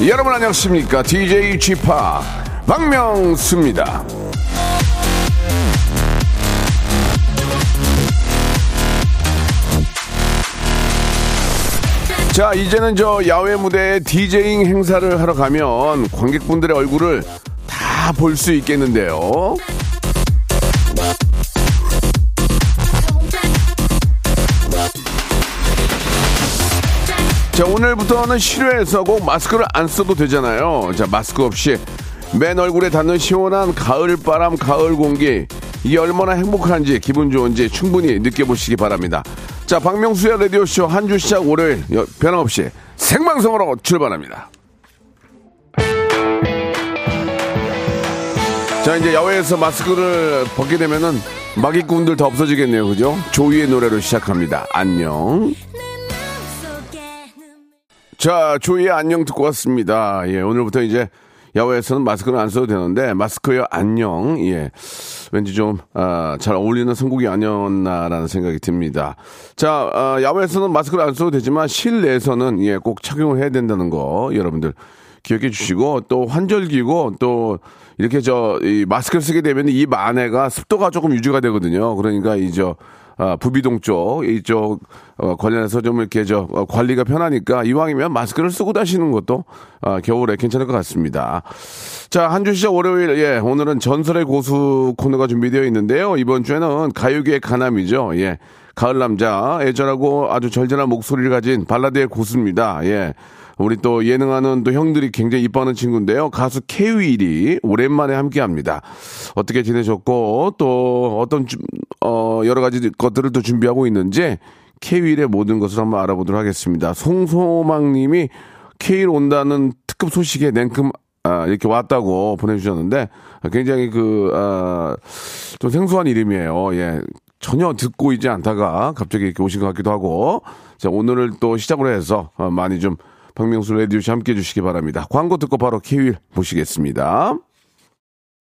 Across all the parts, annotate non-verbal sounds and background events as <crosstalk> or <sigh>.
여러분 안녕하십니까? DJ Chip 박명수입니다. 자, 이제는 저 야외 무대에 디제잉 행사를 하러 가면 관객분들의 얼굴을 다 볼 수 있겠는데요. 자, 오늘부터는 실외에서 꼭 마스크를 안 써도 되잖아요. 자, 마스크 없이 맨 얼굴에 닿는 시원한 가을 바람, 가을 공기. 이게 얼마나 행복한지, 기분 좋은지 충분히 느껴보시기 바랍니다. 자, 박명수의 라디오쇼 한 주 시작 월요일 여- 변함없이 생방송으로 출발합니다. 자, 이제 야외에서 마스크를 벗게 되면은 마기꾼들 다 없어지겠네요. 그죠? 조이의 노래로 시작합니다. 안녕. 자, 조이의 안녕 듣고 왔습니다. 예, 오늘부터 이제 야외에서는 마스크를 안 써도 되는데, 마스크요, 안녕. 예. 왠지 좀, 아, 잘 어울리는 선곡이 아니었나라는 생각이 듭니다. 자, 아, 야외에서는 마스크를 안 써도 되지만, 실내에서는, 예, 꼭 착용을 해야 된다는 거, 여러분들 기억해 주시고, 또 환절기고, 또, 이렇게 저, 이 마스크를 쓰게 되면 입 안에가 습도가 조금 유지가 되거든요. 그러니까 이 저, 아, 부비동 쪽, 이쪽, 어, 관련해서 좀 이렇게 저, 어, 관리가 편하니까 이왕이면 마스크를 쓰고 다시는 것도, 아, 겨울에 괜찮을 것 같습니다. 자, 한 주 시작 월요일, 예, 오늘은 전설의 고수 코너가 준비되어 있는데요. 이번 주에는 가요계의 가남이죠. 예. 가을 남자, 애절하고 아주 절절한 목소리를 가진 발라드의 고수입니다. 예. 우리 또 예능하는 또 형들이 굉장히 이뻐하는 친구인데요. 가수 케윌이 오랜만에 함께 합니다. 어떻게 지내셨고, 또 어떤, 주- 어, 여러 가지 것들을 또 준비하고 있는지 케윌의 모든 것을 한번 알아보도록 하겠습니다. 송소망 님이 케윌 온다는 특급 소식에 냉큼 아, 이렇게 왔다고 보내주셨는데 굉장히 그, 아, 좀 생소한 이름이에요. 예. 전혀 듣고 있지 않다가 갑자기 이렇게 오신 것 같기도 하고. 자, 오늘을 또 시작으로 해서 어, 많이 좀 박명수 레디오씨 함께 해주시기 바랍니다. 광고 듣고 바로 케윌 모시겠습니다.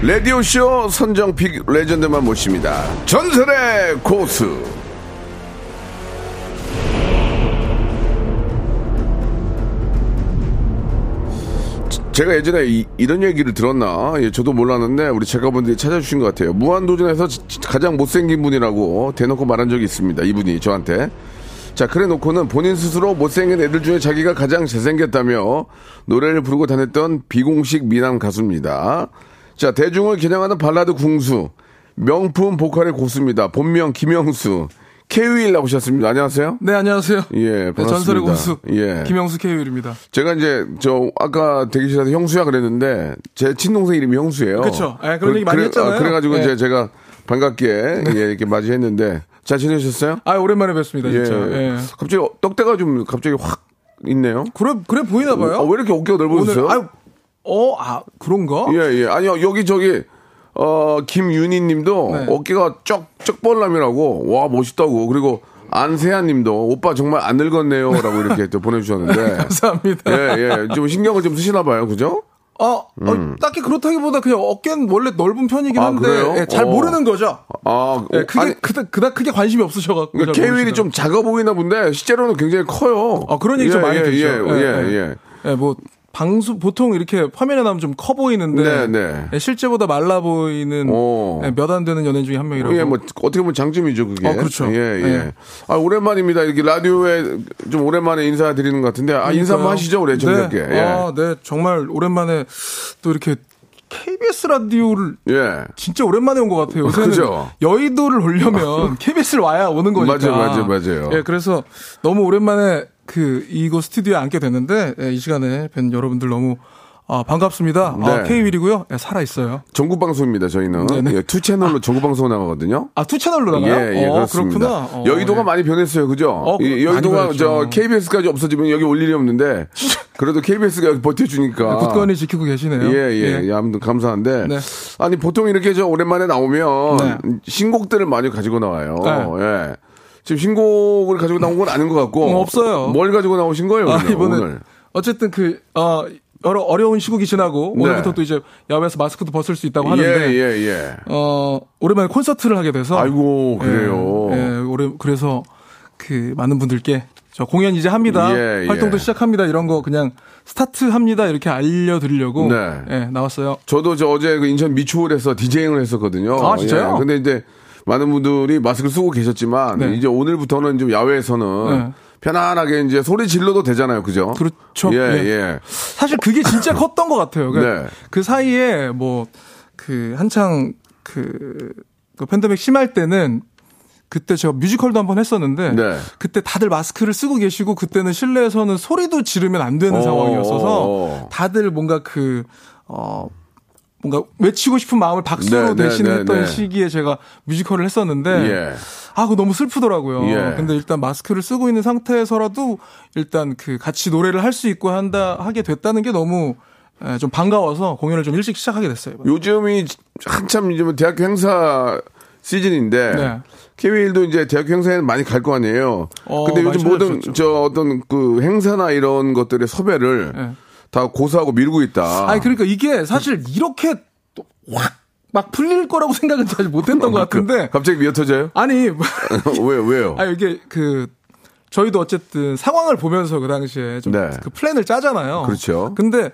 라디오쇼 선정 픽 레전드만 모십니다. 전설의 고수. 제가 예전에 이, 런 얘기를 들었나? 예, 저도 몰랐는데 우리 작가분들이 찾아주신 것 같아요. 무한도전에서 가장 못생긴 분이라고 대놓고 말한 적이 있습니다. 이분이 저한테. 자, 그래 놓고는 본인 스스로 못생긴 애들 중에 자기가 가장 잘생겼다며 노래를 부르고 다녔던 비공식 미남 가수입니다. 자, 대중을 겨냥하는 발라드 궁수. 명품 보컬의 고수입니다. 본명 김영수. 케이윌 나오셨습니다. 안녕하세요. 네, 안녕하세요. 예, 네, 반갑습니다. 전설의 고수 예. 김영수 K율입니다. 제가 이제 저 아까 대기실에서 형수야 그랬는데 제 친동생 이름이 형수예요. 그쵸. 예, 그런 얘기 많이 했잖아요. 어, 그래가지고 예. 이제 제가 반갑게 예, 이렇게 맞이했는데 잘 지내셨어요? 아, 오랜만에 뵙습니다, 진짜. 예. 갑자기 떡대가 좀 갑자기 확 있네요. 그래 그래 보이나 봐요. 어, 왜 이렇게 어깨가 넓어졌어요? 오늘 아, 어, 아, 그런가? 예, 예. 아니요, 여기 저기, 어, 김윤희 님도 네. 어깨가 쩍, 쩍벌남이라고, 와, 멋있다고. 그리고 안세아 님도 오빠 정말 안 늙었네요. 라고 이렇게 또 보내주셨는데. <laughs> 감사합니다. 예, 예. 좀 신경을 좀 쓰시나 봐요. 그죠? 어, 어, 딱히 그렇다기보다 그냥 어깨는 원래 넓은 편이긴 음. 아, 한데 그래요? 예, 잘 어. 모르는 거죠. 아, 예, 크게 아니, 그닥 그닥 크게 관심이 없으셔갖고. 그러니까 잘 케이윌이. 좀 작아 보이나 본데 실제로는 굉장히 커요. 아, 그런 얘기 좀 많이 예, 듣죠. 예, 예, 예. 예, 뭐 방수 보통 이렇게 화면에 나오면 좀 커 보이는데 네, 네. 예, 실제보다 말라 보이는 오. 몇안 되는 연예인 중에 한 명이라고. 예, 뭐 어떻게 보면 장점이죠, 그게. 어, 그렇죠. 예, 예. 예. 아, 오랜만입니다. 이렇게 라디오에 좀 오랜만에 인사드리는 것 같은데, 아, 인사 한번. 하시죠, 우리 정답게. 네. 예. 아, 네. 정말 오랜만에 또 이렇게 KBS 라디오를 예. 진짜 오랜만에 온 것 같아요. 요새는 그죠? 여의도를 <laughs> 오려면 KBS를 와야 오는 거니까. 맞아요, 맞아요, 맞아요. 예, 그래서 너무 오랜만에 그 이곳 스튜디오에 앉게 됐는데 예, 이 시간에 뵌 여러분들 너무 아, 반갑습니다. 아, 네. K1이고요. 예, 살아 있어요. 전국 방송입니다. 저희는 네네. 예, two channel로 전국 방송 나가거든요. 아, two channel로 나가요? 예, 예, 어, 그렇습니다. 그렇구나. 어, 여의도가 예. 많이 변했어요, 그죠? 어, 이 많이 여의도가. 저 KBS까지 없어지면 여기 올 일이 없는데 <laughs> 그래도 KBS가 버텨주니까. 굳건히 지키고 계시네요. 예, 예, 예, 아무튼 감사한데. 네. 아니, 보통 이렇게 저 오랜만에 나오면 네. 신곡들을 많이 가지고 나와요. 네. 예. 지금 신곡을 가지고 나온 건 아닌 것 같고. 어, 없어요. 뭘 가지고 나오신 거예요, 아, 이번에? 어쨌든 그, 어, 여러 어려운 시국이 지나고 네. 오늘부터 또 이제 야외에서 마스크도 벗을 수 있다고 하는데 예, 예, 예. 어, 오랜만에 콘서트를 하게 돼서 아이고, 그래요. 예, 예, 올해 그래서 그 많은 분들께 저 공연 이제 합니다. 예, 예. 활동도 시작합니다. 이런 거 그냥 스타트 합니다. 이렇게 알려 드리려고 네. 예, 나왔어요. 저도 저 어제 그 인천 미추홀에서 DJing을 했었거든요. 아, 진짜요? 예. 근데 이제 많은 분들이 마스크를 쓰고 계셨지만 네. 이제 오늘부터는 좀 야외에서는 네. 편안하게 이제 소리 질러도 되잖아요. 그죠? 그렇죠. 예, 예. 예. 사실 그게 진짜 <coughs> 컸던 것 같아요. 그, 네. 그 사이에 뭐 그 한창 그, 그 팬데믹 심할 때는 그때 제가 뮤지컬도 한번 했었는데 네. 그때 다들 마스크를 쓰고 계시고 그때는 실내에서는 소리도 지르면 안 되는 어, 상황이었어서 어. 다들 뭔가 그 어. 뭔가 외치고 싶은 마음을 박수로 네, 네, 대신했던 네, 네. 시기에 제가 뮤지컬을 했었는데 예. 아, 그거 너무 슬프더라고요. 예. 근데 일단 마스크를 쓰고 있는 상태에서라도 일단 그 같이 노래를 할 수 있고 한다 하게 됐다는 게 너무 에, 좀 반가워서 공연을 좀 일찍 시작하게 됐어요. 이번에. 요즘이 한참 이제 뭐 대학교 행사 시즌인데 네. 케이윌도 이제 대학교 행사에는 많이 갈 거 아니에요. 어, 근데 요즘 모든. 저 어떤 그 행사나 이런 것들의 섭외를 네. 다 고수하고 미루고 있다. 아니 그러니까 이게 사실 이렇게 확막 풀릴 거라고 생각은 사실 못했던 것 같은데 갑자기 미어터져요? 아니 <laughs> 왜요? 왜요? 아 이게 그 저희도 어쨌든 상황을 보면서 그 당시에 좀 네. 그 플랜을 짜잖아요. 그렇죠. 근데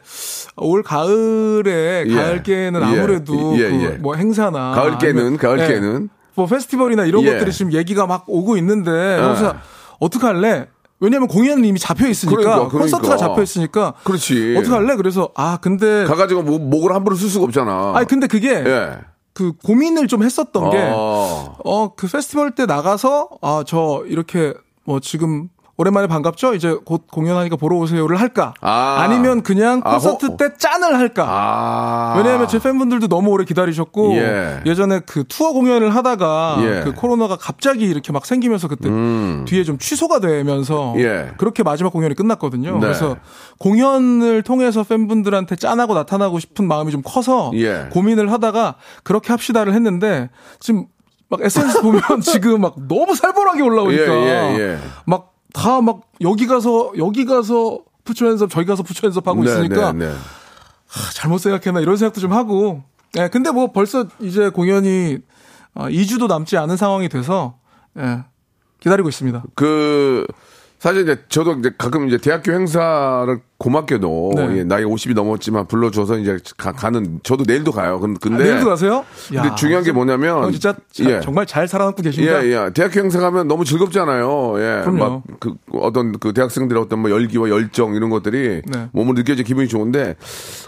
올 가을에 예. 가을께는 예. 아무래도 예, 그 예. 뭐 행사나 가을께는, 가을께는. 뭐 페스티벌이나 이런 예. 것들이 지금 얘기가 막 오고 있는데 그래서 어떻게 할래? 왜냐면 공연은 이미 잡혀 있으니까 그러니까, 그러니까. 콘서트가 잡혀 있으니까 그렇지. 어떻게 할래? 그래서 아 근데 가가지고 목, 목을 함부로 쓸 수가 없잖아. 아니 근데 그게 예. 그 고민을 좀 했었던 게 어. 어, 그 페스티벌 때 나가서, 아, 저, 이렇게, 뭐, 지금, 오랜만에 반갑죠? 이제 곧 공연하니까 보러 오세요를 할까? 아. 니면 그냥 아, 콘서트 호- 때 짠을 할까? 아. 왜냐하면 제 팬분들도 너무 오래 기다리셨고 예. 예전에 그 투어 공연을 하다가 예. 그 코로나가 갑자기 이렇게 막 생기면서 그때 뒤에 좀 취소가 되면서 음. 예. 그렇게 마지막 공연이 끝났거든요. 네. 그래서 공연을 통해서 팬분들한테 짠하고 나타나고 싶은 마음이 좀 커서 예. 고민을 하다가 그렇게 합시다를 했는데 지금 막 SNS 보면 <laughs> 지금 막 너무 살벌하게 올라오니까 예, 예, 예. 막 다 막 여기 가서 여기 가서 푸처 핸섭 저기 가서 푸처 핸섭 하고 네, 있으니까 네, 네. 아, 잘못 생각했나 이런 생각도 좀 하고. 예, 근데 뭐 벌써 이제 공연이 어, 2주도 남지 않은 상황이 돼서 예, 기다리고 있습니다. 그 사실 이제 저도 이제 가끔 이제 대학교 행사를 고맙게도 네. 예, 나이 50이 넘었지만 불러줘서 이제 가, 는 저도 내일도 가요. 근- 근데 아, 내일도 가세요? 근데 야, 중요한 게 뭐냐면 형 진짜 자- 예. 정말 잘 살아남고 계십니다. 예, 예. 대학교 행사 가면 너무 즐겁잖아요. 예. 그럼요. 막, 그, 어떤 그 대학생들의 어떤 뭐 열기와 열정 이런 것들이 네. 몸으로 느껴져 기분이 좋은데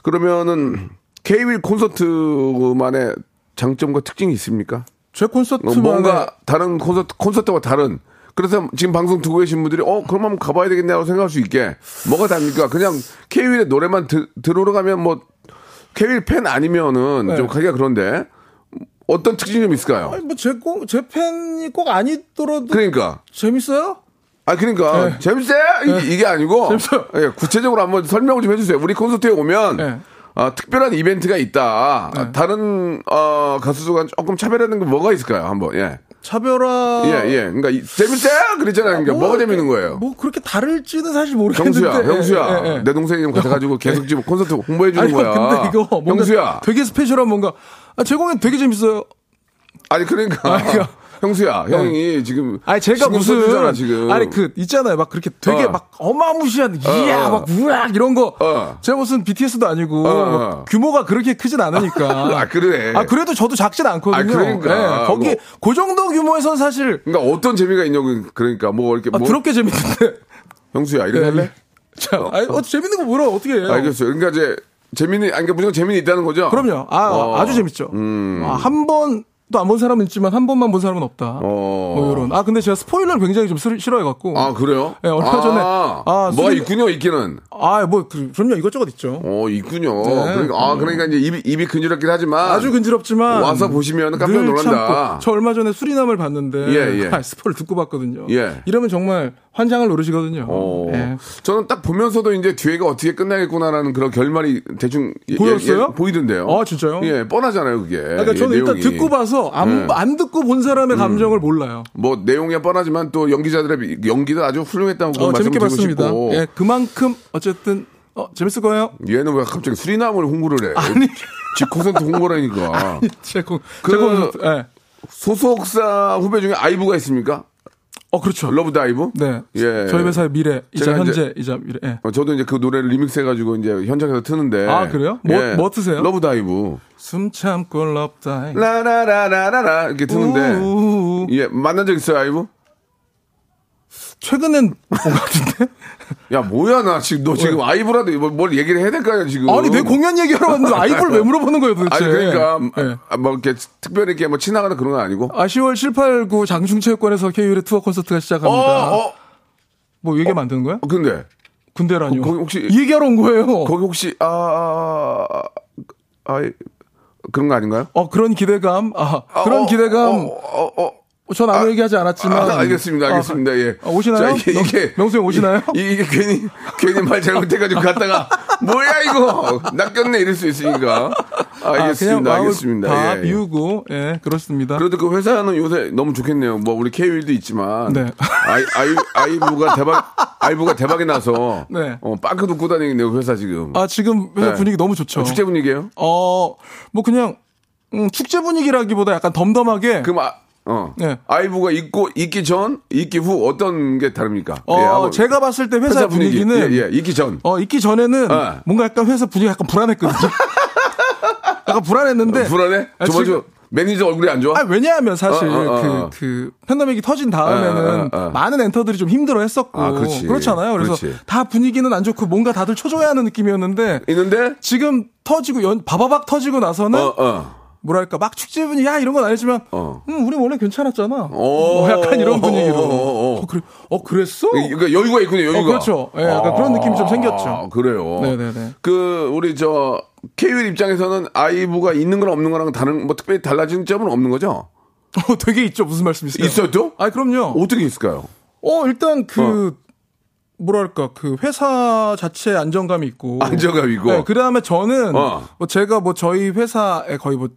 그러면은 K-윌 콘서트만의 장점과 특징이 있습니까? 제 어, 콘서트만 뭔가 다른 콘서트, 콘서트와 다른 그래서 지금 방송 듣고 계신 분들이 어 그럼 한번 가봐야 되겠냐고 생각할 수 있게 뭐가 다릅니까? 그냥 K-윌의 노래만 드, 들어오러 가면 뭐 K-윌 팬 아니면은 네. 좀 가기가 그런데 어떤 특징이 좀 있을까요? 뭐제제 팬이 꼭 아니더라도 그러니까 재밌어요? 아 그러니까 네. 재밌어요 이- 이게 아니고 재밌어요. 예, 구체적으로 한번 설명을 좀 해주세요. 우리 콘서트에 오면 네. 아, 특별한 이벤트가 있다. 네. 아, 다른 어, 가수들과 조금 차별하는 게 뭐가 있을까요? 한번 예. 차별화 예, 예. 그러니까 이- 재밌어요? 그랬잖아요. 그러니까 뭐 뭐가 이렇게- 재밌는 거예요? 뭐 그렇게 다를지는 사실 모르겠는데. 형수야, 예, 형수야. 예, 예. 내 동생이 좀 <laughs> 가가지고 계속 지금 콘서트 홍보해 주는 아니 거야. 근데 이거 뭔가 형수야. 되게 스페셜한 뭔가 아, 제 공연 되게 재밌어요. 아니 그러니까. 아니, 그러니까. 형수야, 형이 지금 아니 제가 무슨 써주잖아, 지금. 아니 그 있잖아요 막 그렇게 되게 어. 막 어마무시한 이야 어. 막 우악 이런 거 어. 제가 무슨 BTS도 아니고 어, 어. 막 규모가 그렇게 크진 않으니까 <laughs> 아, 그래. 아 그래도 저도 작진 않거든요. 아, 그러니까. 예, 거기 뭐. 그 정도 규모에선 사실 그러니까 어떤 재미가 있냐고 그러니까 뭐 이렇게 아, 뭐 부럽게 재밌는데 <laughs> 형수야 이렇게 네. 할래? <laughs> 자, 아니, 어, 재밌는 거 뭐라 어떻게 해요? 알겠어요. 그러니까 이제 재미는, 아니, 그러니까 무조건 재미는 있다는 거죠? 그럼요. 아, 어. 아주 재밌죠. 음. 아, 한 번, 또 안 본 사람은 있지만 한 번만 본 사람은 없다. 어. 뭐 이런. 아, 근데 제가 스포일러를 굉장히 좀 싫- 싫어해갖고. 아, 그래요? 네, 얼마 아, 전에. 아, 뭐가 수리- 있군요, 있기는. 아, 뭐, 그, 그럼요. 이것저것 있죠. 어, 있군요. 네. 그러니까, 아, 그러니까 이제 입이, 입이 근질겁긴 하지만. 아주 근지럽지만 와서 보시면 깜짝 늘 놀란다. 참고. 저 얼마 전에 수리남을 봤는데 예, 예. 아, <laughs> 스포를 듣고 봤거든요. 예. 이러면 정말 환장을 노르시거든요. 어. 예. 저는 딱 보면서도 이제 뒤에가 어떻게 끝나겠구나라는 그런 결말이 대충 예- 보였어요? 예- 예, 보이던데요. 아, 진짜요? 예, 뻔하잖아요, 그게. 그러니까 예, 저는 일단 내용이. 듣고 봐서 안, 네. 안 듣고 본 사람의 감정을 몰라요. 뭐 내용이 뻔하지만 또 연기자들의 연기도 아주 훌륭했다고 어, 말씀드리고 봤습니다. 싶고. 예, 그만큼 어쨌든 어, 재밌을 거예요. 얘는 왜 갑자기 수리남을 홍보를 해? 아니. 지 콘서트 홍보라니까. <laughs> 제 공, 그- 제 콘서트, 예. 소속사 후배 중에 아이브가 있습니까? 어, 그렇죠. Love Dive? 네. 예. 저희 회사의 미래, 이자 이제- 현재, 이자 미래. 예. 어, 저도 이제 그 노래를 리믹스 해가지고 이제 현장에서 트는데. 아, 그래요? 뭐- 뭐 트세요? Love Dive. 숨 참고 love dive. 라라라라라라 이렇게 트는데. 우우우. 예, 만난 적 있어요, 아이브? 최근엔 본 것 같은데? 야, 뭐야, 나 지금, 너 지금 아이브라도 뭐- 뭘 얘기를 해야 될까요, 지금? 아니, 내 공연 얘기하러 왔는데 아이돌 왜 물어보는 거예요, 도대체? 아니, 그러니까, 예. 아, 뭐, 이렇게 특별히 이렇게 뭐 친하거나 그런 건 아니고. 아, 10월 7, 8, 9 장충체육관에서 K율의 투어 콘서트가 어, 시작합니다. 어, 뭐 얘기하면 안 되는 거야? 어, 근데, 군대라뇨. 거기 혹시- 이 얘기하러 온 거예요. 거기 혹시, 아, 아, 아, 아, 그런 거 아닌가요? 어, 그런 기대감. 아, 그런 어, 기대감. 어, 어, 어. 전 아무 얘기하지 않았지만. 아, 알겠습니다, 알겠습니다. 아, 예. 아, 오시나요? 자, 이게, 명수 형 오시나요? 이, 게 괜히 괜히 말 잘못해가지고 갔다가 뭐야 이거 낚였네 이럴 수 있으니까. 아, 알겠습니다, 알겠습니다. 다 예, 예. 비우고, 예, 그렇습니다. 그래도 그 회사는 요새 너무 좋겠네요. 뭐 우리 K1도 있지만 네. 아이 아이 아이브가 대박 아이브가 대박이 나서 네. 어 빵크 듣고 다니겠네요 그 회사 지금. 아, 지금 회사 네. 분위기 너무 좋죠. 어, 축제 분위기예요? 어, 뭐 그냥, 음, 축제 분위기라기보다 약간 덤덤하게. 그럼 아, 어 네. 아이브가 있고 있기 전 있기 후 어떤 게 다릅니까? 어, 예, 한번 제가 봤을 때 회사, 분위기. 분위기 는. 예, 예, 있기 전. 어, 있기 전에는 어. 뭔가 약간 회사 분위기가 약간 불안했거든요. <laughs> 약간 불안했는데. 불안해? 아, 저번 매니저 얼굴이 안 좋아? 아, 왜냐하면 사실 어, 어, 어, 그, 어. 그, 팬데믹이 터진 다음에는 어, 어, 어. 많은 엔터들이 좀 힘들어 했었고. 아, 그렇지. 그렇잖아요. 그래서 그렇지. 다 분위기는 안 좋고 뭔가 다들 초조해 하는 느낌이었는데. 있는데 지금 터지고, 연, 바바박 터지고 나서는. 어 어. 뭐랄까, 막 축제 분위기, 야, 이런 건 아니지만. 어. 음, 우리 원래 괜찮았잖아. 오. 뭐 약간 이런 분위기로. 어, 어, 어. 어, 그래, 어, 그랬어? 그러니까 여유가 있군요, 여유가. 어, 그렇죠. 예, 약간 그런 느낌이 좀 생겼죠. 아, 그래요. 네네네. 그, 우리 저, KUL 입장에서는 아이브가 있는 거랑 없는 거랑 다른, 뭐 특별히 달라진 점은 없는 거죠? <laughs> 어, 되게 있죠. 무슨 말씀이세요? 있어요, 또? 아, 그럼요. 어떻게 있을까요? 어, 일단 그 뭐랄까 그 회사 자체 안정감이 있고 안정감 있고. 네, 그다음에 저는 어. 뭐 제가 뭐 저희 회사에 거의 뭐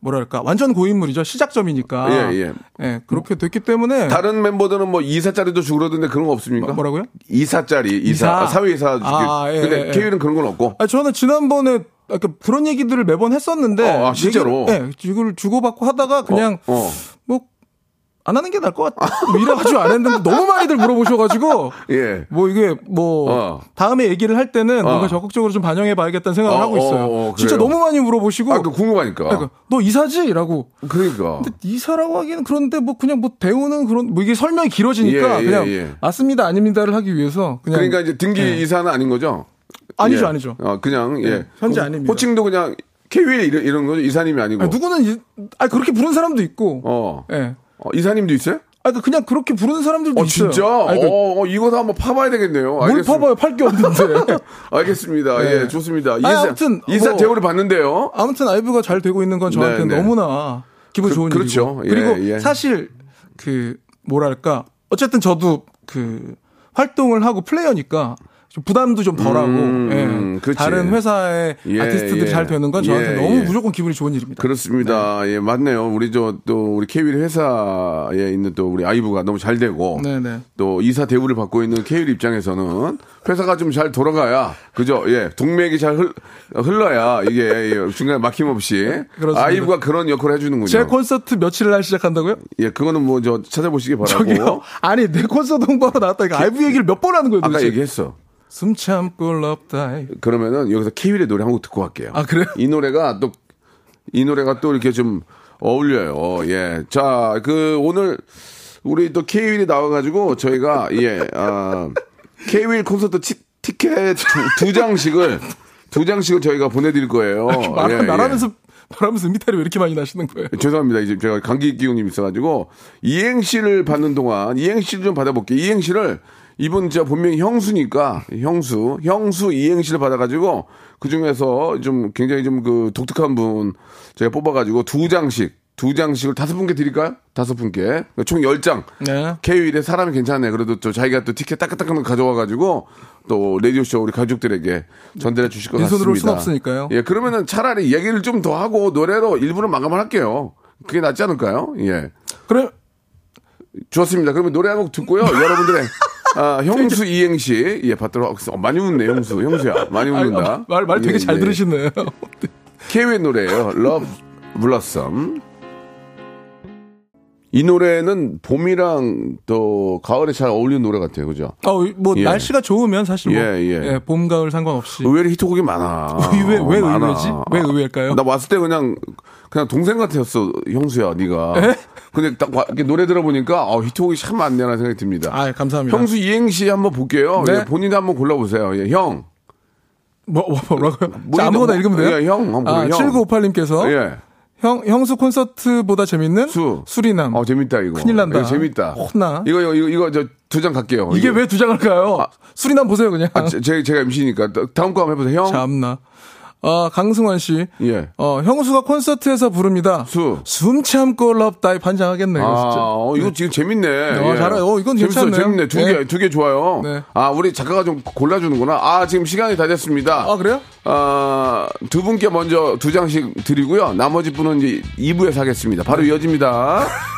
뭐랄까 완전 고인물이죠 시작점이니까 예, 예. 예, 그렇게 됐기 때문에 다른 멤버들은 뭐 이사짜리도 주고 그러던데 그런 거 없습니까? 뭐- 뭐라고요? 이사짜리, 이사, 이사. 아, 사회 이사. 아, 예, 근데 예. KUL은 그런 건 없고. 아, 저는 지난번에 약간 그런 얘기들을 매번 했었는데 어, 아, 진짜로? 예, 이걸 주고받고 하다가 그냥 어. 뭐 안 하는 게 나을 것 같아. 뭐 이래가지고 안 했는데 너무 많이들 물어보셔가지고 <laughs> 예. 뭐 이게 뭐 어. 다음에 얘기를 할 때는 뭔가 적극적으로 좀 반영해 봐야겠다는 생각을 어, 하고 있어요. 어, 어, 진짜? 너무 많이 물어보시고 아, 그 궁금하니까. 그러니까 너 이사지?라고. 그러니까. 근데 이사라고 하기는 그런데 뭐 그냥 뭐 대우는 그런 뭐 이게 설명이 길어지니까 예, 예, 그냥 예. 맞습니다 아닙니다를 하기 위해서 그냥 그러니까 이제 등기 예. 이사는 아닌 거죠? 아니죠, 예. 아니죠. 어, 그냥, 예. 네, 현재 호- 아닙니다. 호칭도 그냥 KUL 이런, 이런 거죠? 이사님이 아니고. 아니, 누구는 이, 아 그렇게 부르는 사람도 있고. 어. 예. 어, 이사님도 있어요? 아 그 그냥 그렇게 부르는 사람들도 어, 있어요. 진짜? 아니, 그 어, 어, 이거 한번 파봐야 되겠네요. 뭘 알겠습니다. 파봐요? 팔 게 없는데. <laughs> 알겠습니다. 네. 예, 좋습니다. 아니, 이사, 아무튼 이사 뭐- 대우를 받는데요. 아무튼 아이브가 잘 되고 있는 건 저한테 네, 네. 너무나 기분 그- 좋은 그렇죠. 일이고 예, 그리고 예. 사실 그 뭐랄까 어쨌든 저도 그 활동을 하고 플레이어니까 좀 부담도 좀 덜하고 음, 예. 그치. 다른 회사의 예, 아티스트들이 예. 잘 되는 건 저한테 예, 너무 예. 무조건 기분이 좋은 일입니다. 그렇습니다. 네. 예, 맞네요. 우리 저 또 우리 케이윌 회사에 있는 또 우리 아이브가 너무 잘 되고 네 네. 또 이사 대우를 받고 있는 케이윌 입장에서는 회사가 좀 잘 돌아가야 그죠? 예, 동맥이 잘 흘, 흘러야 이게 예, 중간에 막힘없이 그렇습니다. 아이브가 그런 역할을 해주는군요. 제 콘서트 며칠 날 시작한다고요? 예, 그거는 뭐 저 찾아보시기 바라고. 저기요. 아니 내 콘서트 홍보하러 나왔다 니까 아이브 얘기를 몇 번 하는 거예요. 아까 도대체. 얘기했어. 숨 참고 럽다. 그러면은 여기서 케이윌의 노래 한 곡 듣고 갈게요. 아, 그래요? 이 노래가 또, 이 노래가 또 이렇게 좀 어울려요. 예. 자, 그, 오늘, 우리 또 케이윌이 나와가지고 저희가, 예, 아, 케이윌 콘서트 치, 티켓 두, 두 장씩을 두 장씩을 저희가 보내드릴 거예요. 말, 예, 예. 말하면서 말하면서 음이탈이 왜 이렇게 많이 나시는 거예요? 죄송합니다. 이제 제가 감기 기운이 있어가지고 이행시를 받는 동안 이행시를 좀 받아볼게요. 이행시를 이분 진짜 본명이 형수니까 형수 형수 이행시를 받아가지고 그 중에서 좀 굉장히 좀 그 독특한 분 제가 뽑아가지고 두 장씩 두 장씩을 다섯 분께 드릴까요? 다섯 분께 총 열 장. 네. K-윌에 사람이 괜찮네. 그래도 또 자기가 또 티켓 따끈따끈 거 가져와가지고 또 라디오쇼 우리 가족들에게 전달해 주실 것 빈손으로 같습니다. 올순 없으니까요. 예, 그러면은 차라리 얘기를 좀 더 하고 노래로 일부러 마감을 할게요. 그게 낫지 않을까요? 예. 그래 좋습니다. 그러면 노래 한 곡 듣고요. <laughs> 여러분들의 아, 형수 이행시 예 받도록 하겠습니다. 어, 많이 웃네 형수 형수야 많이 웃는다. 아, 말, 말 되게 예, 잘 예. 들으시네요. 케이의 노래예요. Love Blossom. 이 노래는 봄이랑 또 가을에 잘 어울리는 노래 같아요. 그죠? 어, 뭐 예. 날씨가 좋으면 사실 뭐 예, 예. 봄 가을 상관없이 의외로 히트곡이 많아. <laughs> 의외- 왜 많아. 의외지? 왜 의외일까요? 나 왔을 때 그냥 그냥 동생 같았어, 형수야, 네가. 에? 근데 딱 와- 이렇게 노래 들어보니까 어, 히트곡이 참 많네라는 생각이 듭니다. 아 감사합니다. 형수 이행시 한번 볼게요. 네. 예, 본인이 한번 골라보세요. 예, 형. 뭐, 뭐 뭐라고요? 뭐 자, 아무거나 뭐- 읽으면 돼요? 예, 형, 한번 아, 형. 7958님께서 예. 형 형수 콘서트보다 재밌는 수. 수리남. 어, 재밌다, 이거. 큰일 난다. 이거 재밌다. 혼나. 이거, 이거, 이거, 이거 저두 장 갈게요. 이게. 왜 두 장을까요? 수리남 보세요 그냥. 아, 제, 제- 제가 MC니까. 다음 거 한번 해보세요. 형. 참나. 어, 강승환 씨. 예. 어, 형수가 콘서트에서 부릅니다. 수. 숨 참고 럽 다이 반장하겠네, 이거 진짜. 아, 어, 이거 지금 재밌네. 어, 잘해요. 어, 이건 재밌어요. 괜찮네요. 재밌네. 두 네. 개, 두 개 좋아요. 네. 아, 우리 작가가 좀 골라주는구나. 아, 지금 시간이 다 됐습니다. 아, 그래요? 아, 두 분께 먼저 두 장씩 드리고요. 나머지 분은 이제 2부에서 하겠습니다. 바로 네. 이어집니다. <laughs>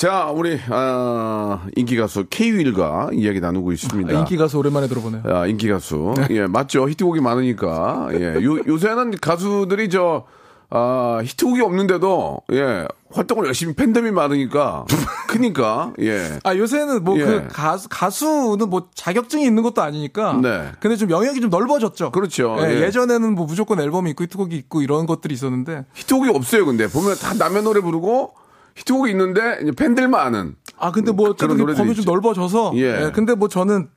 자, 우리, 아, 인기 가수 K-윌과 이야기 나누고 있습니다. 아, 인기 가수 오랜만에 들어보네요. 아, 인기 가수. 예, 맞죠. 히트곡이 많으니까. 예, 요, 요새는 가수들이 저, 아, 히트곡이 없는데도, 예, 활동을 열심히 팬덤이 많으니까, 크니까, 예. 아, 요새는 뭐 예. 그 가수, 가수는 뭐 자격증이 있는 것도 아니니까. 네. 근데 좀 영역이 좀 넓어졌죠. 그렇죠. 예, 예. 예 전에는 뭐 무조건 앨범이 있고 히트곡이 있고 이런 것들이 있었는데. 히트곡이 없어요, 근데. 보면 다 남의 노래 부르고, 히트곡이 있는데, 이제 팬들만 아는. 아, 근데 뭐 그런 노래들이 범위 좀. 넓어져서. 예. 예. 근데 뭐 저는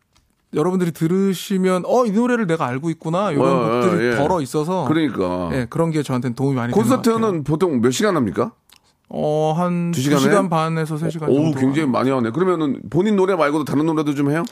여러분들이 들으시면 어, 이 노래를 내가 알고 있구나. 이런 어, 곡들이 예. 덜어 있어서. 그러니까. 예, 그런 게 저한테는 도움이 많이. 콘서트는 보통 몇 시간 합니까? 어, 한두 2시간, 시간에? 시간 반에서 3시간 정도. 오, 굉장히 많이 하네. 그러면은 본인 노래 말고도 다른 노래도 좀 해요?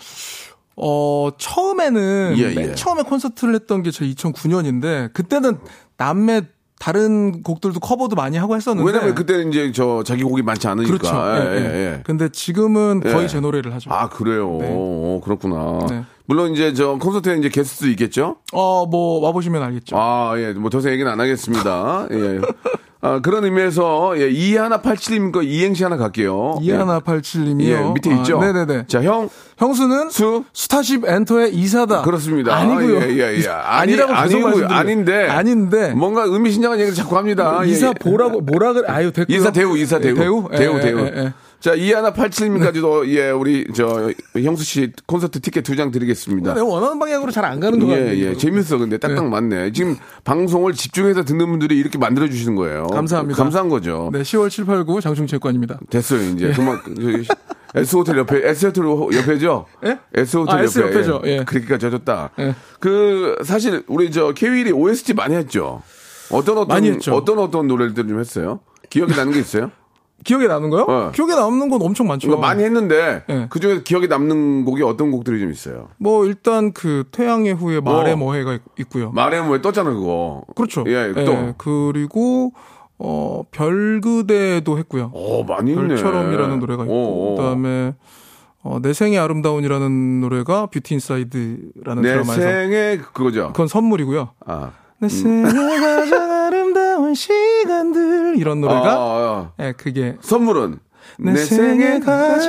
어, 처음에는 예, 맨 예. 처음에 콘서트를 했던 게 제 2009년인데 그때는 남의 다른 곡들도 커버도 많이 하고 했었는데 왜냐면 그때 이제 저 자기 곡이 많지 않으니까. 그렇죠. 예, 예, 예, 예. 예. 근데 지금은 거의 예. 제 노래를 하죠. 아, 그래요. 네. 오, 그렇구나. 네. 물론 이제 저 콘서트에 이제 게스트도 있겠죠? 어, 뭐 와보시면 알겠죠. 아, 예. 뭐 더 이상 얘기는 안 하겠습니다. 예. <laughs> 아, 그런 의미에서 예, 이 하나 87님 거 이행시 하나 갈게요. 이하나 87님이요. 예, 밑에 있죠? 네네네. 자, 형, 형수는 수. 스타쉽 엔터의 이사다. 그렇습니다. 아니고요. 예, 예, 예. 아니, 아니라고 계속 아니고. 아닌데. 아닌데. 뭔가 의미심장한 얘기를 자꾸 합니다. 예, 이사 예. 보라고 뭐라 그래? 아유 됐고. 이사 대우, 이사 대우. 대우? 예, 대우, 예, 대우. 예, 예. 자, 이하나 87님까지도, 예, 우리, 저, 형수 씨 콘서트 티켓 두 장 드리겠습니다. 내가 원하는 방향으로 잘 안 가는 거 예, 같아요. 예. 재밌어. 근데 딱딱 네. 맞네. 지금 방송을 집중해서 듣는 분들이 이렇게 만들어 주시는 거예요. 감사합니다. 감사한 거죠. 네, 10월 7, 8, 9 장충 체육관입니다. 됐어요, 이제. 그만, 저기, S호텔 옆에, S호텔 옆에죠? 예? S호텔 아, S 옆에. 옆에죠. 예. 그러니까 젖었다. 예. 그, 사실, 우리 저, K-윌이 OST 많이 했죠? 어떤 어떤, 많이 했죠. 어떤 어떤 노래들 좀 했어요? 기억이 나는 게 있어요? 기억에 남는 거요? 어. 기억에 남는 건 엄청 많죠. 그러니까 많이 했는데, 예. 그 중에서 기억에 남는 곡이 어떤 곡들이 좀 있어요? 뭐 일단 그 태양의 후예 말해 어. 뭐해가 있- 있고요. 말해 뭐해 떴잖아, 그거. 그렇죠. 예, 또. 그리고 어 별그대도 했고요. 어, 많이 있네. 별처럼이라는 노래가 있고 어, 어. 그다음에 어, 내 생에 아름다운이라는 노래가 Beauty Inside라는 내 드라마에서 생에 그거죠. 그건 선물이고요. 아. 내 생의 아름다운 시간들 이런 노래가 아, 아. 예, 그게 선물은 내, 생의 가장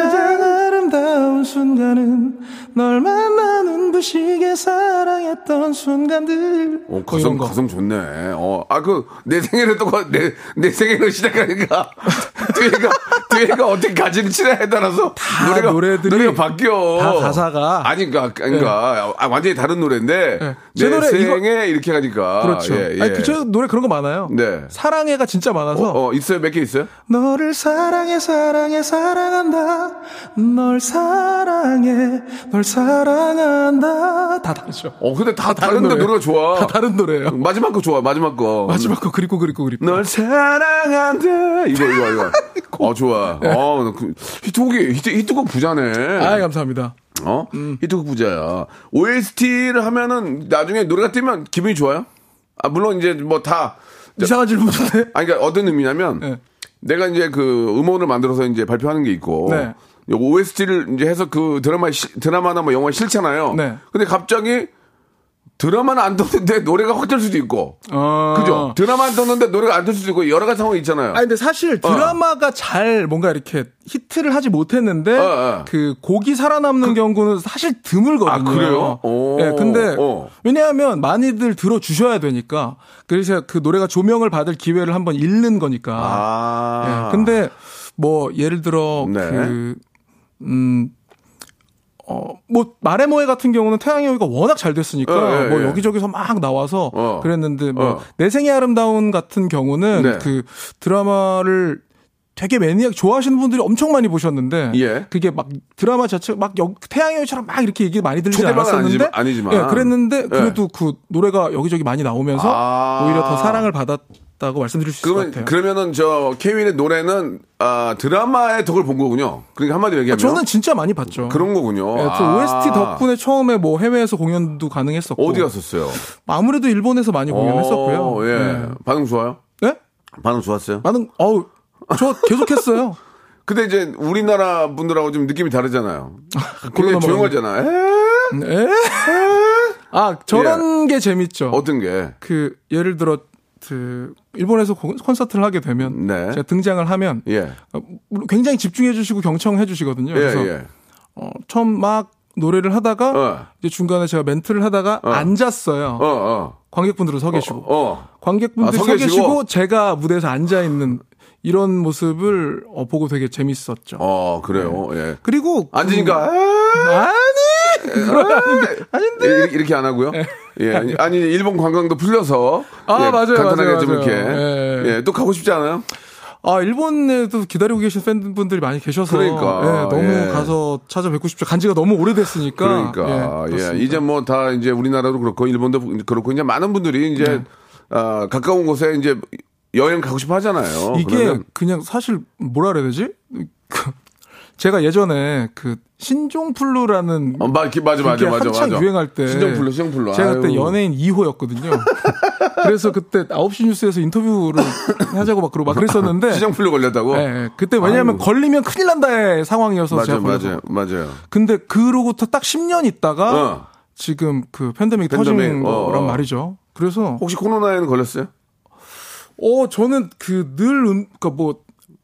아름다운 순간은 널 만나는 부시게 사랑했던 순간들. 어, 뭐 가성. 가성 좋네. 어, 아, 그, 내 생일에 또, 가- 내, 내 생일을 시작하니까, <laughs> 뒤에가, 뒤에가 어떻게 가지를 치냐에 따라서, 노래가, 노래들이 노래가 바뀌어. 다 가사가. 아니, 그니까, 그니까, 아, 완전히 다른 노래인데, 네. 내제 노래 생에 이렇게 가니까. 그렇죠. 예, 예. 아니, 그, 저 노래 그런 거 많아요. 네. 사랑해가 진짜 많아서. 어, 어, 있어요? 몇 개 있어요? 너를 사랑해 사랑해 사랑한다 널 사랑해 널 사랑한다 다 다르죠 어, 근데 다 다른 다른데 노래. 노래 가 좋아. 다 다른 노래예요 마지막 거 좋아, 마지막 거. 마지막 거 그립고 그립고 그립고 널 사랑한다. 이거, 이거, 이거. <laughs> 어, 좋아. 어, 그, 히트곡이, 히트, 히트곡 부자네. 네. 아 감사합니다 어? 히트곡 부자야. OST를 하면은 나중에 노래가 뜨면 기분이 좋아요? 아, 물론 이제 뭐 다. 이상한 질문인데 아니, 그러니까 어떤 의미냐면 네. 내가 이제 그 음원을 만들어서 이제 발표하는 게 있고. 네. OST를 이제 해서 그 드라마, 드라마나 뭐 영화 싫잖아요. 네. 근데 갑자기 드라마는 안 떴는데 노래가 확뜰 수도 있고. 어. 그죠? 드라마 안 떴는데 노래가 안뜰 수도 있고 여러 가지 상황이 있잖아요. 아니 근데 사실 드라마가 잘 뭔가 이렇게 히트를 하지 못했는데 어, 어. 그 곡이 살아남는 경우는 사실 드물거든요. 아, 그래요? 오. 네, 근데 어. 왜냐하면 많이들 들어 주셔야 되니까 그래서 그 노래가 조명을 받을 기회를 한번 잃는 거니까. 아. 예, 근데 뭐 예를 들어 네. 그 음. 어, 뭐, 마레모에 같은 경우는 태양의 호이가 워낙 잘 됐으니까, 어, 예, 뭐, 예. 여기저기서 막 나와서 어. 그랬는데, 뭐, 어. 내 생의 아름다운 같은 경우는 네. 그 드라마를 되게 매니악 좋아하시는 분들이 엄청 많이 보셨는데, 예. 그게 막 드라마 자체가 막 여- 태양의 호이처럼 막 이렇게 얘기 많이 들리지 않았었는데, 아니지만- 아니지만. 예, 그랬는데, 예. 그래도 그 노래가 여기저기 많이 나오면서 아. 오히려 더 사랑을 받았 다고 말씀드릴 수 있을 것 그러면 같아요. 그러면은 저 케빈의 노래는 아, 드라마의 덕을 본 거군요. 그러니까 한마디로 얘기하면 저는 진짜 많이 봤죠. 그런 거군요. 예, 저 아. OST 덕분에 처음에 뭐 해외에서 공연도 가능했었고. 어디 갔었어요? 아무래도 일본에서 많이 공연했었고요. 어, 예. 네. 반응 좋아요? 네? 반응 좋았어요? 많은 어우 저 계속했어요. <laughs> 근데 이제 우리나라 분들하고 좀 느낌이 다르잖아요. <laughs> 굉장히 조용하잖아. 에? 에? 아 저런 게 재밌죠. 예. 어떤 게? 그 예를 들어 그 일본에서 콘- 콘서트를 하게 되면 네. 제가 등장을 하면 예. 어, 굉장히 집중해 주시고 경청해 주시거든요. 예, 그래서 예. 어, 처음 막 노래를 하다가 어. 이제 중간에 제가 멘트를 하다가 앉았어요. 어, 어. 관객분들은 서 계시고 어. 어. 관객분들이 아, 서서 계시고, 계시고? 제가 무대에서 앉아 있는 이런 모습을 어, 보고 되게 재밌었죠. 어, 그래요. 네. 예. 그리고 앉으니까 그- 에? 아니 아닌데 아닌데 이렇게, 이렇게 안 하고요. 예. 아니, 아니, 일본 관광도 풀려서 아, 예, 맞아요, 간단하게 맞아요, 좀 맞아요. 이렇게 예. 예. 또 가고 싶지 않아요? 아 일본에도 기다리고 계신 팬분들이 많이 계셔서 그러니까, 예, 너무 예. 가서 찾아뵙고 싶죠. 간지가 너무 오래됐으니까. 그러니까 예, 그렇습니다. 이제 뭐 다 이제 우리나라도 그렇고 일본도 그렇고 이제 많은 분들이 이제 네. 아, 가까운 곳에 이제 여행 가고 싶어 하잖아요. 이게 그냥 사실 뭐라 그래야 되지? 그 제가 예전에 그 신종플루라는 어, 마, 기- 맞아 맞아 맞아 한창 맞아. 유행할 때 신정플루 신정플루. 제가 그때 아유. 연예인 2호였거든요. <laughs> 그래서 그때 9시 뉴스에서 인터뷰를 하자고 막 그러고 막 그랬었는데 <laughs> 신정플루 걸렸다고. 예, 예. 그때 왜냐하면 아유. 걸리면 큰일 난다의 상황이어서 맞아요 제가. 맞아요 맞아요. 근데 그로부터 딱 10년 있다가 어. 지금 그 팬데믹이 팬데믹, 터진 어, 거란 어. 말이죠. 그래서 혹시 코로나에는 걸렸어요? 어 저는 그늘 음, 그러니까 뭐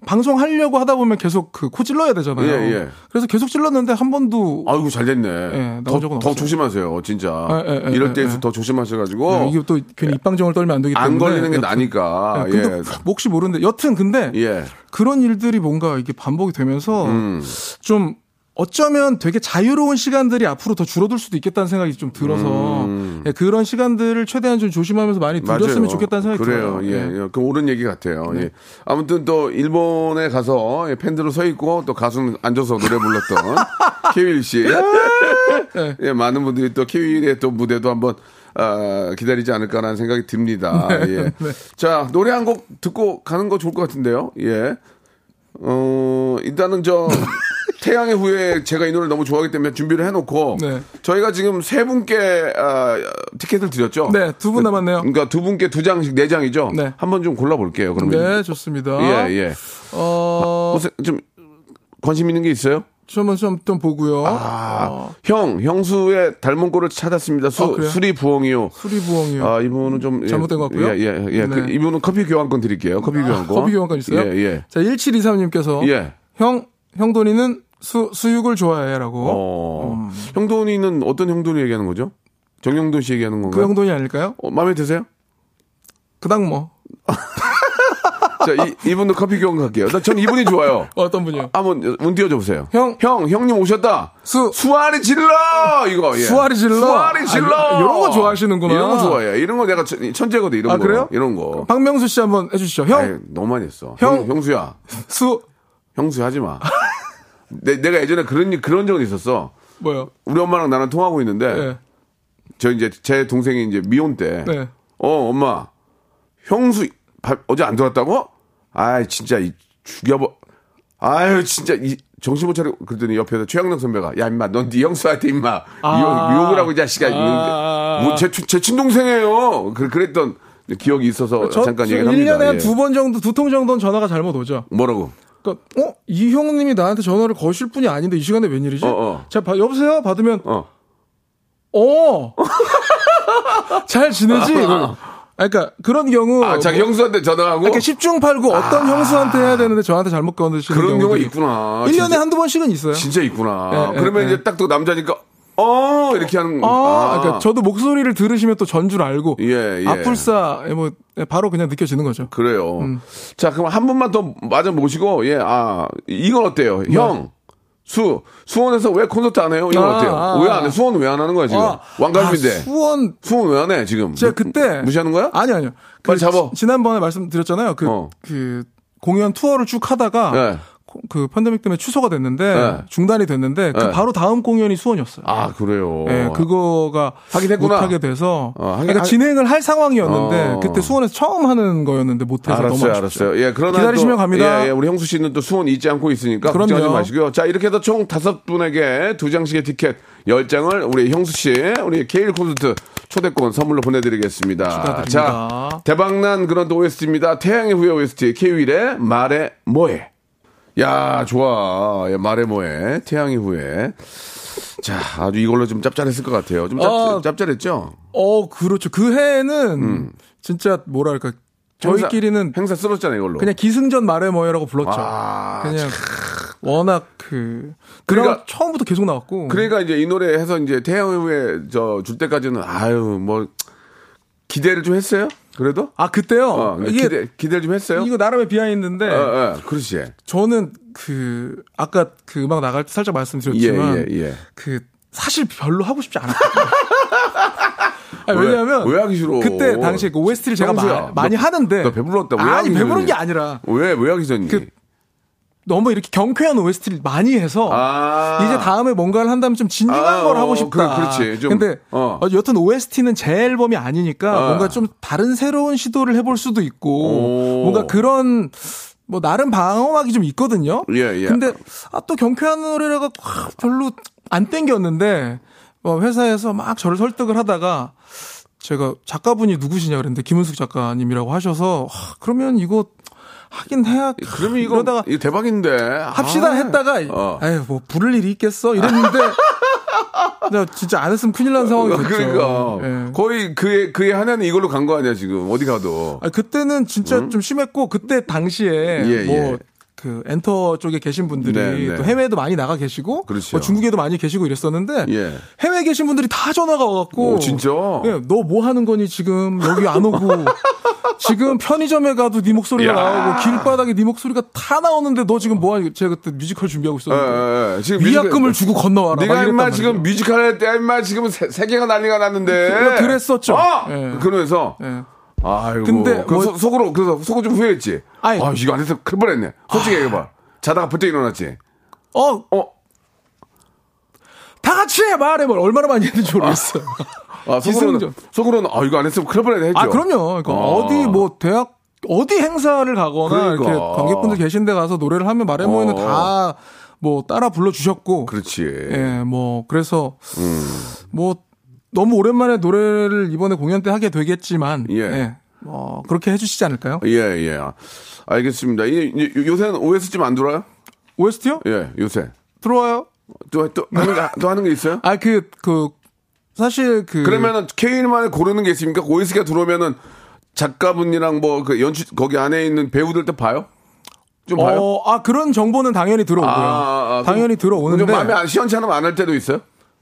방송하려고 하다 보면 계속 그 코 찔러야 되잖아요. 예, 예. 그래서 계속 찔렀는데 한 번도 아이고 잘 됐네. 예, 더, 더 없어요. 조심하세요, 진짜. 예, 예, 예, 이럴 예, 예. 더 조심하셔가지고 네, 이게 또 괜히 입방정을 떨면 안 되기 때문에 안 걸리는 게. 나니까. 네, 근데 예. 뭐 혹시 모르는데 여튼 근데 예. 그런 일들이 뭔가 이게 반복이 되면서 음. 좀 어쩌면 되게 자유로운 시간들이 앞으로 더 줄어들 수도 있겠다는 생각이 좀 들어서 예, 그런 시간들을 최대한 좀 조심하면서 많이 들렸으면 음. 맞아요. 좋겠다는 생각이 그래요. 들어요. 예. 예. 예. 그 옳은 얘기 같아요. 예. 아무튼 또 일본에 가서 예, 팬들로 서 있고 또 가수는 앉아서 노래 불렀던 <laughs> 케윌 씨. <laughs> 네. 예, 많은 분들이 또 케윌의 또 무대도 한번 아, 기다리지 않을까라는 생각이 듭니다. 네. 예. 자, 노래 한 곡 듣고 가는 거 좋을 것 같은데요. 예. 어, 일단은 저 <laughs> 태양의 후예 제가 이 노래를 너무 좋아하기 때문에 준비를 해놓고 네. 저희가 지금 세 분께 아, 티켓을 드렸죠. 네, 두 분 남았네요. 그러니까 두 분께 두 장씩 네 장이죠. 네. 한번 좀 골라볼게요. 그러면 네, 좋습니다. 예 예. 어, 무슨 좀 관심 있는 게 있어요? 좀, 좀, 좀 보고요. 아, 어, 형 형수의 닮은 꼴을 찾았습니다. 수 아? 수리 부엉이요. 수리 부엉이요. 아 이분은 좀 예, 잘못된 것 같고요. 예 예 예. 그 네. 이분은 커피 교환권 드릴게요. 커피 교환권. 커피 교환권 있어요? 예 예. 자, 1723님께서. 예. 형, 형돈이는 수 수육을 좋아해라고. 어. 형돈이는 어떤 형돈이 얘기하는 거죠? 정형돈 씨 얘기하는 그 건가요? 정도이 아닐까요? 어, 마음에 드세요? 그닥 뭐 <laughs> 자, 이, 이분도 커피 교환 갈게요. 나 전 이분이 좋아요. <laughs> 어떤 분이요? 한번 운 띄워줘 보세요. 형. 형, 형님 오셨다. 수 수아리 질러! 이거, 예. 수아리 질러? 수아리 질러! 아, 이런 거 좋아하시는구나. 이런 거 좋아해요. 이런 거 내가 천- 천재거든, 이런 아, 거. 그래요? 이런 거. 박명수 씨 한번 해주시죠. 형 아이, 너무 많이 했어. 형. 형, 형수야. 수 형수 하지 마. <laughs> 내, 내가 예전에 그런, 그런 적은 있었어. 뭐요? 우리 엄마랑 나랑 통하고 있는데, 네. 저 이제 제 동생이 이제 미혼 때, 네. 어, 엄마, 형수, 밥, 어제 안 들어왔다고? 아이, 진짜, 이, 죽여버, 아유, 진짜, 이, 정신 못 차리고, 그랬더니 옆에서 최양락 선배가, 야, 임마, 넌 네 형수한테, 임마, 아. 욕, 욕을 하고, 이 자식아. 아. 뭐, 제, 제 친동생이에요. 그, 그랬던 기억이 있어서 저, 잠깐 저 얘기를 합니다. 1년에 한 예. 두번 정도, 두 통 정도는 전화가 잘못 오죠. 뭐라고? 그러니까, 어? 이 형님이 나한테 전화를 거실 분이 아닌데 이 시간에 웬일이지? 어, 어. 자, 봐, 여보세요? 받으면, 어. 어! <laughs> 잘 지내지? 이걸. 아, 그러니까, 그런 경우. 아, 자기 뭐, 형수한테 전화하고. 이렇게 10중 8구 어떤 형수한테 해야 되는데 저한테 잘못 건드시는 그런 경우가 있구나. 1년에 진짜. 한두 번씩은 있어요. 진짜 있구나. 예, 예, 그러면 예. 이제 딱또 남자니까, 어, 이렇게 하는. 아, 그러니까 저도 목소리를 들으시면 또 전줄 알고 예, 예. 아플싸 뭐 바로 그냥 느껴지는 거죠. 그래요. 음. 자, 그럼 한 분만 더 맞아 보시고, 예, 아, 이건 어때요? 형, 수, 수원에서 왜 콘서트 안 해요? 이건 아, 어때요? 아, 왜 아. 안 해? 수원 왜 안 하는 거야, 지금? 아, 왕갈비인데. 아, 수원 수원 왜 안 해, 지금? 제가 무- 그때 무시하는 거야? 아니 아니요. 그 빨리 잡어. 지, 난번에 말씀드렸잖아요. 그, 어. 그 공연 투어를 쭉 하다가 네. 코- 그 팬데믹 때문에 취소가 됐는데 네. 중단이 됐는데 그 네. 바로 다음 공연이 수원이었어요. 아, 그래요. 예, 그거가 하긴 했구나. 못하게 돼서 어, 하긴 그러니까 하- 진행을 할 상황이었는데 어. 그때 수원에서 처음 하는 거였는데 못해서 너무 알았어요, 아쉽죠. 알았어요. 예, 그러나 기다리시면 또, 갑니다. 예, 예, 우리 형수 씨는 또 수원 잊지 않고 있으니까 그럼요. 걱정하지 마시고요. 자, 이렇게 해서 총 다섯 분에게 두 장씩의 티켓 열 장을 우리 형수 씨, 우리 케일 콘서트 초대권 선물로 보내드리겠습니다. 축하드립니다. 자, 대박난 그런 또 OST입니다. 태양의 후예 OST 케이윌의 말해 뭐해. 야, 좋아. 예, 말해 뭐해. 태양의 후예. 자, 아주 이걸로 좀 짭짤했을 것 같아요. 좀 짭, 어. 짭짤했죠? 어, 그렇죠. 그 해에는 진짜 뭐랄까 저희끼리는 음. 행사, 행사 쓸었잖아요, 이걸로. 그냥 기승전 말해 뭐해라고 불렀죠. 아, 그냥 워낙 그 그러니까- 처음부터 계속 나왔고. 그러니까 이제 이 노래 해서 이제 태양의 후예 저줄 때까지는 아유 뭐 기대를 좀 했어요? 그래도? 아 그때요. 어, 이게 기대 기대를 좀 했어요? 이거 나름의 비하인드인데 어, 어, 그렇지. 저는 그 아까 그 음악 나갈 때 살짝 말씀드렸지만 예, 예, 예. 그 사실 별로 하고 싶지 않았거든요. <laughs> 아니, 왜? 하기 싫어? 그때 당시에 그 OST를 제가 마- 많이 너- 하는데 너 배불렀다. 왜 아니 배부른? 게 아니라 왜, 왜 하기 전니? 그 너무 이렇게 경쾌한 OST를 많이 해서 아. 이제 다음에 뭔가를 한다면 좀 진중한 아, 걸 하고 어, 싶다. 그- 그렇지. 좀, 근데 어. 어, 여튼 OST는 제 앨범이 아니니까 어. 뭔가 좀 다른 새로운 시도를 해볼 수도 있고 오. 뭔가 그런 뭐 나름 방어막이 좀 있거든요. 예, 예. 근데 아, 또 경쾌한 노래라가 아, 별로 안 땡겼는데 어, 회사에서 막 저를 설득을 하다가 제가 작가분이 누구시냐 그랬는데 김은숙 작가님이라고 하셔서 아, 그러면 이거 하긴 해야 그러면 이거, 이러다가 이거 대박인데. 합시다 아. 했다가 어. 아유 뭐 부를 일이 있겠어 이랬는데 <laughs> 나 진짜 안 했으면 큰일 난 상황이 됐죠. 그러니까 예. 거의 그의 그의 한 해는 이걸로 간 거 아니야 지금 어디 가도. 아, 그때는 진짜 좀 심했고 그때 당시에 예, 뭐 예. 그 엔터 쪽에 계신 분들이 네, 네. 또 해외에도 많이 나가 계시고 그렇죠. 뭐 중국에도 많이 계시고 이랬었는데 예. 해외에 계신 분들이 다 전화가 와갖고 오, 진짜? 예, 너 뭐 하는 거니 지금 여기 안 오고 <laughs> 지금 편의점에 가도 네 목소리가 야. 나오고 길바닥에 네 목소리가 다 나오는데 너 지금 뭐 하니 제가 그때 뮤지컬 준비하고 예, 있었는데 예, 예. 지금 위약금을 뮤지컬- 주고 건너와라 막 네가 임마. 지금 뮤지컬 할때 임마 지금 세, 세계가 난리가 났는데. 그- 그랬었죠. 어! 예. 그러면서 예. 아이고. 근데 그 뭐- 속- 속으로 그래서 속으로 좀 후회했지. 아니. 아 이거 안 해서 큰일 뻔했네. 솔직히 얘기해봐. 자다가 벌떡 일어났지. 어, 어. 다 같이 해 말해 뭘 얼마나 많이 했는지 모르겠어요. 아, 속으로는 기승전. 속으로는 아 이거 안 했으면 큰일 뻔했네 했죠. 아 그럼요. 그러니까 어. 어디 뭐 대학 어디 행사를 가거나 그러니까. 이렇게 관객분들 계신데 가서 노래를 하면 말해모에는 어. 다뭐 따라 불러 주셨고. 그렇지. 예, 뭐 그래서 음. 뭐 너무 오랜만에 노래를 이번에 공연 때 하게 되겠지만 예. 예. 뭐 그렇게 해주시지 않을까요? 예 예. 알겠습니다. 이, 이, 요새는 OST 안 들어요? OST요? 예, 요새 들어와요. 또 또 하는 게, 또 하는 게 있어요? 아 그 그 사실 그 그러면은 K만에 고르는 게 있습니까? OST가 들어오면은 작가분이랑 뭐 그 연출 거기 안에 있는 배우들 때 봐요? 좀 봐요? 어, 아 그런 정보는 당연히 들어오고요. 아, 아, 당연히 그럼 들어오는데 좀 마음에 안 시원찮으면 안 할 때도 있어요?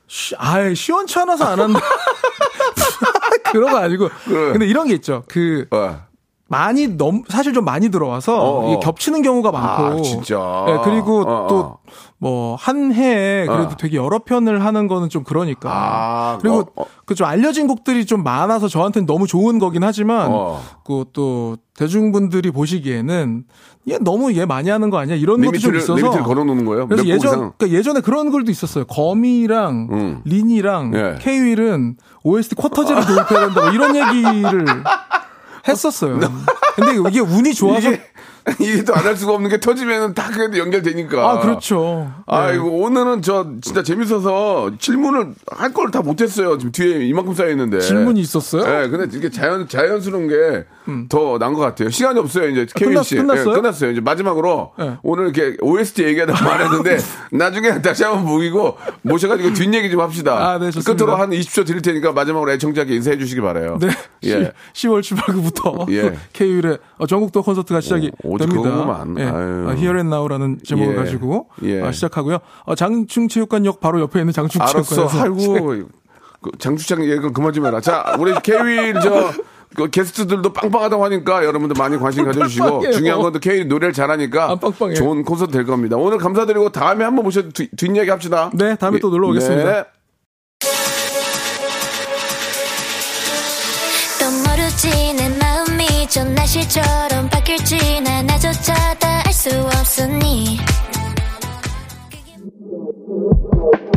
시- 아예 시원찮아서 안 한다. <laughs> 그런 거 아니고. 그래. 근데 이런 게 있죠. 그 어. 많이 넘 사실 좀 많이 들어와서 어, 어. 이게 겹치는 경우가 많고. 아, 진짜? 네, 그리고 어, 어. 또 뭐 한 해에 그래도 어. 되게 여러 편을 하는 거는 좀 그러니까. 아, 그리고 어, 어. 그좀 알려진 곡들이 좀 많아서 저한테는 너무 좋은 거긴 하지만 어. 그또 대중분들이 보시기에는 얘 너무 얘 많이 하는 거 아니야 이런 것도 좀 limit를, 있어서 limit를 걸어놓는 거예요? 그래서 예전? 그러니까 예전에 그런 글도 있었어요. 거미랑 음. 린이랑 예. 케이윌은 OST 쿼터제를 도입해야 된다. 뭐 이런 얘기를 <laughs> 했었어요. 근데 이게 운이 좋아서 이게, <laughs> 이게 또 안 할 수가 없는 게 터지면은 다 그래도 연결되니까. 아 그렇죠. 아이고, 오늘은 저 진짜 재밌어서 질문을 할 걸 다 못했어요. 지금 뒤에 이만큼 쌓여있는데. 질문이 있었어요? 음. 네, 근데 이게 자연, 자연스러운 게 더난것 같아요. 시간이 없어요, 이제. 케빈 끝났- 씨. 끝났어요? 예, 끝났어요. 이제 마지막으로 네. 오늘 이렇게 OST 얘기하다 <laughs> 말했는데 나중에 다시 한번 모이고 모셔가지고 뒷얘기 좀 합시다. 아, 네, 좋습니다. 끝으로 한 20초 드릴 테니까 마지막으로 애청자께 인사해 주시기 바라요. 네. 예. 10, 월 출발부터 <laughs> 예. K-윌의 어, 전국 도어 콘서트가 시작이 오, 오직 됩니다. 예. 아유. 어, Here and Now라는 제목을 예. 가지고 예. 어, 시작하고요. 어, 장충체육관역 바로 옆에 있는 알았어. 장충체육관에서 아이고. <laughs> 그 장수창 얘기 그만 좀 해라. 자, 우리 케윌 저, 그 게스트들도 빵빵하다고 하니까 여러분들 많이 관심 가져주시고. 중요한 건또 케윌 노래를 잘하니까 아. 좋은 콘서트 될 겁니다. 오늘 감사드리고 다음에 한번 모셔 뒷- 뒷얘기 합시다. 네, 다음에 또 놀러 오겠습니다. 네. 좀 날씨처럼 바뀔지 난 나조차 다 알 수 없으니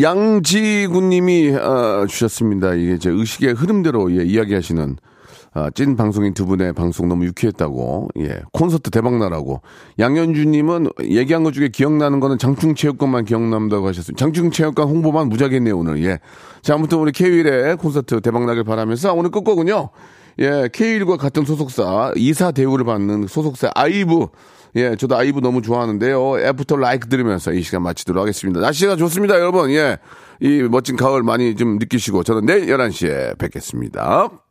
양지구님이 어, 주셨습니다. 이게 제 의식의 흐름대로 예, 이야기하시는 아, 찐 방송인 두 분의 방송 너무 유쾌했다고 예 콘서트 대박 나라고 양현주님은 얘기한 것 중에 기억나는 거는 장충체육관만 기억난다고 하셨습니다. 장충체육관 홍보만 무지하게 했네요 오늘 예. 자 아무튼 우리 K1의 콘서트 대박 나길 바라면서 오늘 끝곡은요. 예 K1과 같은 소속사 이사 대우를 받는 소속사 아이브 예, 저도 아이브 너무 좋아하는데요. After Like 들으면서 이 시간 마치도록 하겠습니다. 날씨가 좋습니다, 여러분. 예. 이 멋진 가을 많이 좀 느끼시고 저는 내일 11시에 뵙겠습니다.